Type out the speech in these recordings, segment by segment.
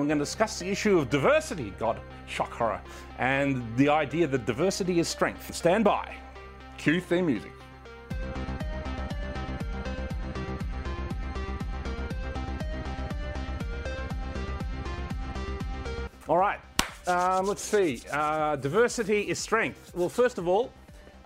We're going to discuss the issue of diversity, God, shock horror, and the idea that diversity is strength. Stand by. Cue theme music. All right, um, let's see. Uh, diversity is strength. Well, first of all,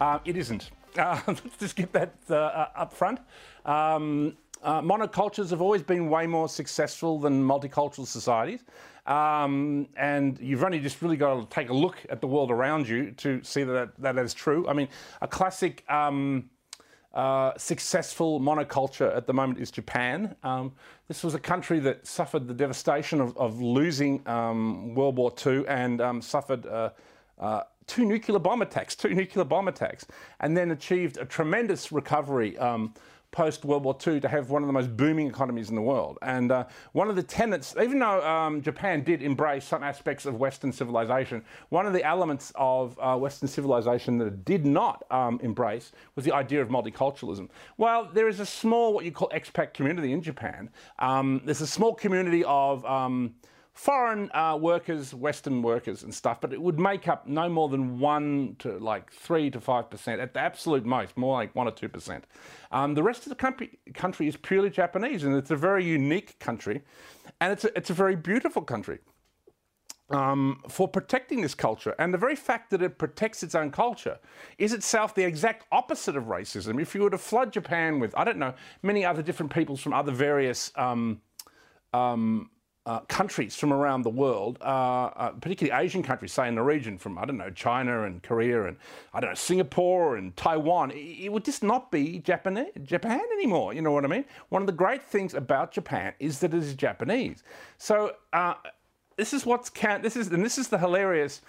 uh, it isn't. Uh, let's just get that uh, up front. Um, uh, monocultures have always been way more successful than multicultural societies. Um, and you've only just really got to take a look at the world around you to see that that is true. I mean, a classic um, uh, successful monoculture at the moment is Japan. Um, this was a country that suffered the devastation of, of losing um, World War II and um, suffered. Uh, uh, two nuclear bomb attacks, two nuclear bomb attacks, and then achieved a tremendous recovery um, post World War II to have one of the most booming economies in the world. And uh, one of the tenets, even though um, Japan did embrace some aspects of Western civilization, one of the elements of uh, Western civilization that it did not um, embrace was the idea of multiculturalism. Well, there is a small, what you call expat community in Japan. Um, there's a small community of um, foreign uh, workers, Western workers and stuff, but it would make up no more than one to like three to five percent at the absolute most, more like one or two percent. Um, the rest of the country, country is purely Japanese, and it's a very unique country, and it's a, it's a very beautiful country. Um, for protecting this culture. And the very fact that it protects its own culture is itself the exact opposite of racism. If you were to flood Japan with, I don't know, many other different peoples from other various um, um, uh, countries from around the world, uh, uh, particularly Asian countries, say in the region, from I don't know China and Korea and I don't know Singapore and Taiwan, it, it would just not be Japan, Japan anymore. You know what I mean? One of the great things about Japan is that it is Japanese. So uh, this is what's count. This is and this is the hilarious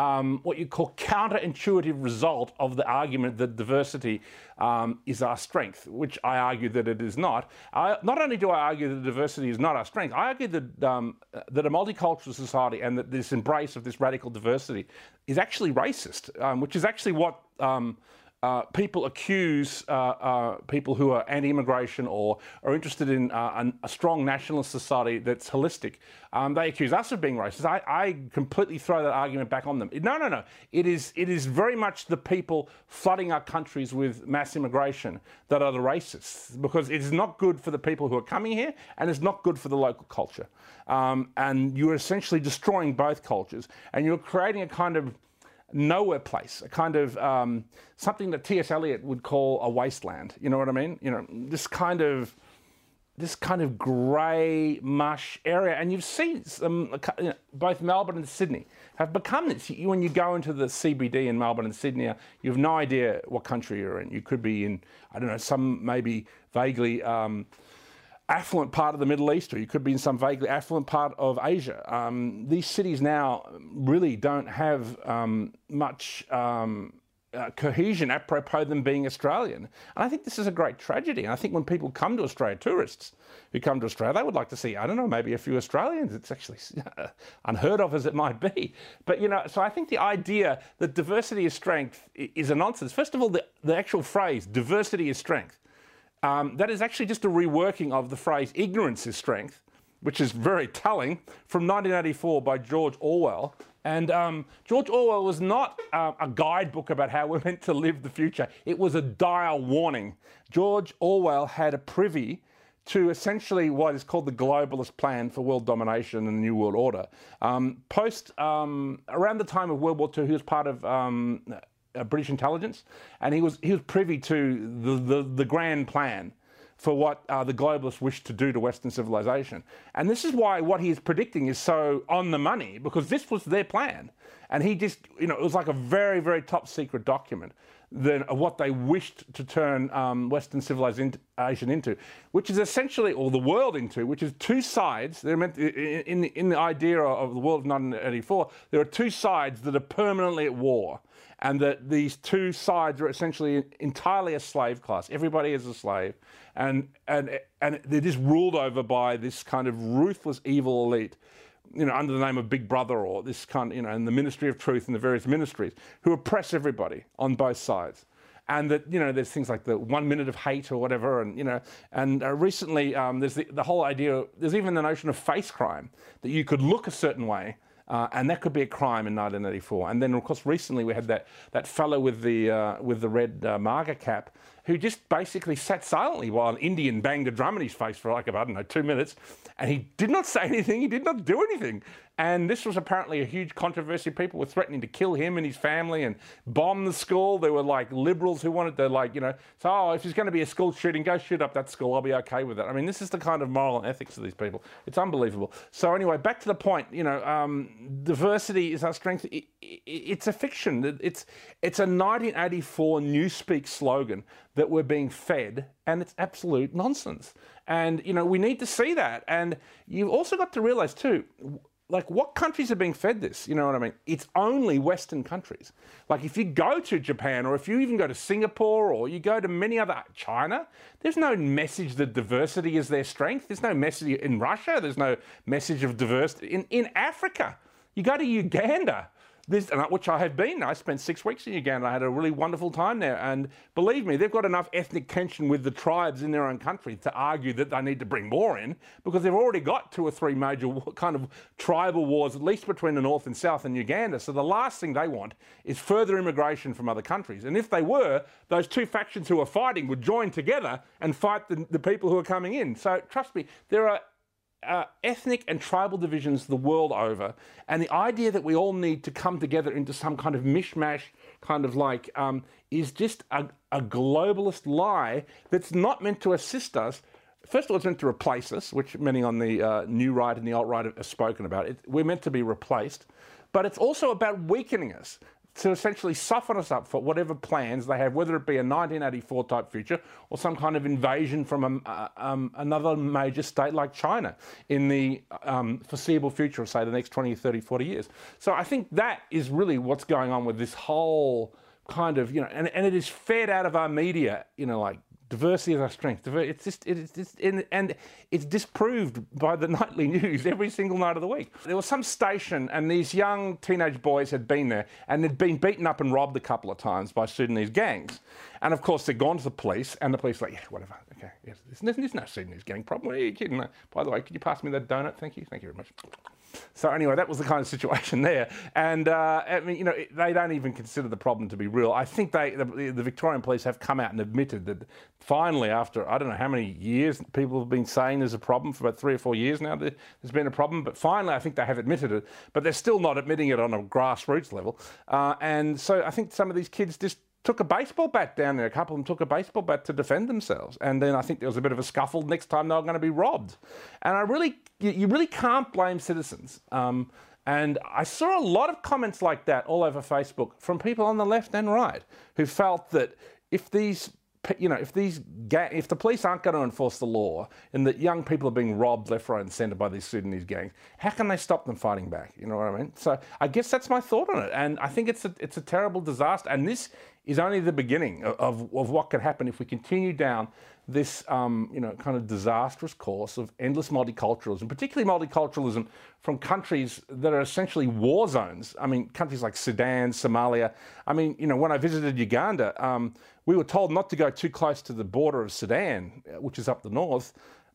um, what you call counterintuitive result of the argument that diversity um, is our strength, which I argue that it is not. I, not only do I argue that diversity is not our strength, I argue that, um, that a multicultural society and that this embrace of this radical diversity is actually racist, um, which is actually what um, uh, people accuse uh, uh, people who are anti-immigration or are interested in uh, a strong nationalist society that's holistic. Um, they accuse us of being racist. I, I, completely throw that argument back on them. No, no, no. It is it is very much the people flooding our countries with mass immigration that are the racists because it is not good for the people who are coming here and it's not good for the local culture. Um, and you're essentially destroying both cultures and you're creating a kind of nowhere place, a kind of um, something that T.S. Eliot would call a wasteland. You know what I mean? You know, this kind of this kind of grey mush area, and you've seen some, you know, both Melbourne and Sydney have become this. When you go into the CBD in Melbourne and Sydney, you have no idea what country you're in. You could be in, I don't know, some maybe vaguely. Um, affluent part of the Middle East, or you could be in some vaguely affluent part of Asia. Um, these cities now really don't have um, much um, uh, cohesion apropos them being Australian. And I think this is a great tragedy. And I think when people come to Australia, tourists who come to Australia, they would like to see, I don't know, maybe a few Australians. It's actually unheard of as it might be. But, you know, so I think the idea that diversity is strength is a nonsense. First of all, the, the actual phrase, diversity is strength, um, that is actually just a reworking of the phrase ignorance is strength, which is very telling, from 1984 by George Orwell. And um, George Orwell was not uh, a guidebook about how we're meant to live the future, it was a dire warning. George Orwell had a privy to essentially what is called the globalist plan for world domination and the New World Order. Um, post um, around the time of World War II, he was part of um, uh, British intelligence, and he was he was privy to the the, the grand plan for what uh, the globalists wish to do to Western civilization. And this is why what he is predicting is so on the money, because this was their plan. And he just, you know, it was like a very, very top secret document than what they wished to turn um, Western civilization into, which is essentially, or the world into, which is two sides. They're meant in, in the idea of the world of 1984, there are two sides that are permanently at war and that these two sides are essentially entirely a slave class. Everybody is a slave, and and and they're just ruled over by this kind of ruthless, evil elite, you know, under the name of Big Brother or this kind, you know, and the Ministry of Truth and the various ministries, who oppress everybody on both sides. and that you know there's things like the one minute of hate or whatever, and you know, and uh, recently um, there's the, the whole idea. There's even the notion of face crime that you could look a certain way. Uh, and that could be a crime in 1984. And then, of course, recently we had that, that fellow with the, uh, with the red uh, MAGA cap who just basically sat silently while an Indian banged a drum in his face for like, I don't know, two minutes. And he did not say anything, he did not do anything. And this was apparently a huge controversy. People were threatening to kill him and his family and bomb the school. There were like liberals who wanted to, like, you know, so, oh, if there's going to be a school shooting, go shoot up that school. I'll be okay with it. I mean, this is the kind of moral and ethics of these people. It's unbelievable. So, anyway, back to the point, you know, um, diversity is our strength. It, it, it's a fiction. It's, it's a 1984 Newspeak slogan that we're being fed, and it's absolute nonsense. And, you know, we need to see that. And you've also got to realize, too, like what countries are being fed this? You know what I mean? It's only Western countries. Like if you go to Japan or if you even go to Singapore or you go to many other China, there's no message that diversity is their strength. There's no message in Russia. There's no message of diversity in, in Africa. You go to Uganda this, which I have been. I spent six weeks in Uganda. I had a really wonderful time there. And believe me, they've got enough ethnic tension with the tribes in their own country to argue that they need to bring more in because they've already got two or three major kind of tribal wars, at least between the North and South in Uganda. So the last thing they want is further immigration from other countries. And if they were, those two factions who are fighting would join together and fight the, the people who are coming in. So trust me, there are uh, ethnic and tribal divisions the world over, and the idea that we all need to come together into some kind of mishmash, kind of like, um, is just a, a, globalist lie that's not meant to assist us. First of all, it's meant to replace us, which many on the uh, new right and the alt right have spoken about. It, we're meant to be replaced, but it's also about weakening us to essentially soften us up for whatever plans they have, whether it be a 1984 type future or some kind of invasion from a, uh, um, another major state like China in the um, foreseeable future say, the next 20, 30, 40 years. So I think that is really what's going on with this whole kind of, you know, and, and it is fed out of our media, you know, like Diversity is our strength. It's just, it's just and it's disproved by the nightly news every single night of the week. There was some station, and these young teenage boys had been there, and they'd been beaten up and robbed a couple of times by Sudanese gangs. And of course, they'd gone to the police, and the police were like, yeah, whatever, okay, yes, there's, there's no Sudanese gang problem. Are you kidding? By the way, could you pass me that donut? Thank you, thank you very much. So anyway, that was the kind of situation there, and uh, I mean, you know, they don't even consider the problem to be real. I think they, the, the, Victorian police, have come out and admitted that finally, after I don't know how many years, people have been saying there's a problem for about three or four years now. There's been a problem, but finally, I think they have admitted it. But they're still not admitting it on a grassroots level, uh, and so I think some of these kids just took a baseball bat down there. A couple of them took a baseball bat to defend themselves. And then I think there was a bit of a scuffle. Next time they were going to be robbed. And I really, you really can't blame citizens. Um, and I saw a lot of comments like that all over Facebook from people on the left and right who felt that if these you know, if these ga- if the police aren't going to enforce the law and that young people are being robbed left, right, and centre by these Sudanese gangs, how can they stop them fighting back? You know what I mean? So I guess that's my thought on it, and I think it's a it's a terrible disaster, and this is only the beginning of, of, of what could happen if we continue down this um, you know kind of disastrous course of endless multiculturalism, particularly multiculturalism from countries that are essentially war zones. I mean, countries like Sudan, Somalia. I mean, you know, when I visited Uganda, um, we were told not to go too close to the border of Sudan, which is up the north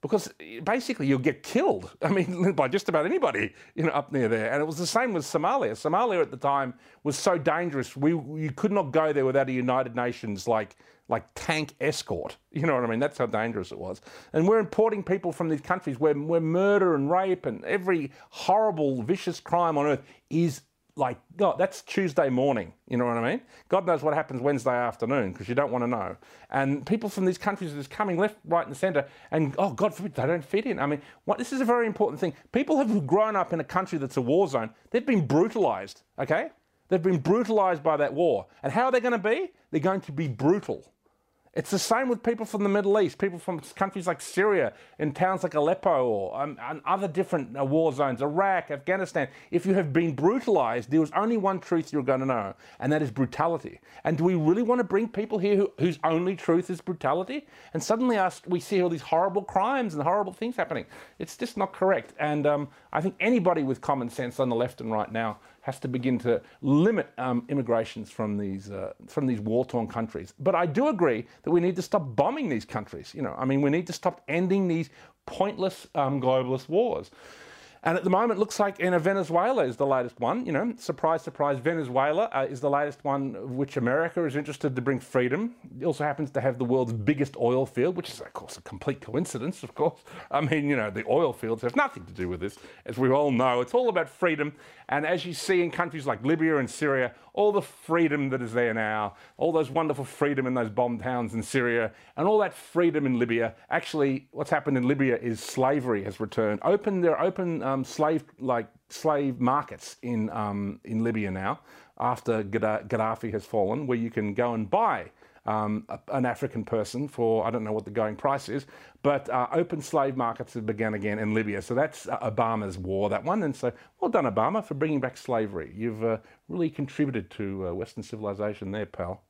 because eh, basically you'll get killed. I mean, by just about anybody, you know, up near there. And it was the same with Somalia. Somalia at the time was so dangerous. We you could not go there without a United Nations like like tank escort. You know what I mean? That's how dangerous it was. And we're importing people from these countries where, where murder and rape and every horrible, vicious crime on earth is like, God, that's Tuesday morning. You know what I mean? God knows what happens Wednesday afternoon because you don't want to know. And people from these countries are just coming left, right, and centre, and oh, God forbid, they don't fit in. I mean, what, this is a very important thing. People have grown up in a country that's a war zone. They've been brutalised, okay? They've been brutalised by that war. And how are they going to be? They're going to be brutal. It's the same with people from the Middle East, people from countries like Syria, in towns like Aleppo or um, and other different uh, war zones, Iraq, Afghanistan. If you have been brutalized, there is only one truth you're going to know, and that is brutality. And do we really want to bring people here who, whose only truth is brutality? And suddenly us, we see all these horrible crimes and horrible things happening. It's just not correct. And um, I think anybody with common sense on the left and right now has to begin to limit um, immigrations from these uh, from these war-torn countries. But I do agree that we need to stop bombing these countries. You know, I mean, we need to stop ending these pointless um, globalist wars. And at the moment, looks like in Venezuela is the latest one. You know, surprise, surprise, Venezuela uh, is the latest one which America is interested to bring freedom. It also happens to have the world's biggest oil field, which is, of course, a complete coincidence, of course. I mean, you know, the oil fields have nothing to do with this, as we all know. It's all about freedom. And as you see in countries like Libya and Syria, all the freedom that is there now, all those wonderful freedom in those bomb towns in Syria, and all that freedom in Libya. Actually, what's happened in Libya is slavery has returned. Open, there are open um, slave like slave markets in um, in Libya now after Gaddafi has fallen, where you can go and buy um, an African person for, I don't know what the going price is, but uh, open slave markets have begun again in Libya. So that's uh, Obama's war, that one. And so well done, Obama, for bringing back slavery. You've uh, really contributed to uh, Western civilization there, pal.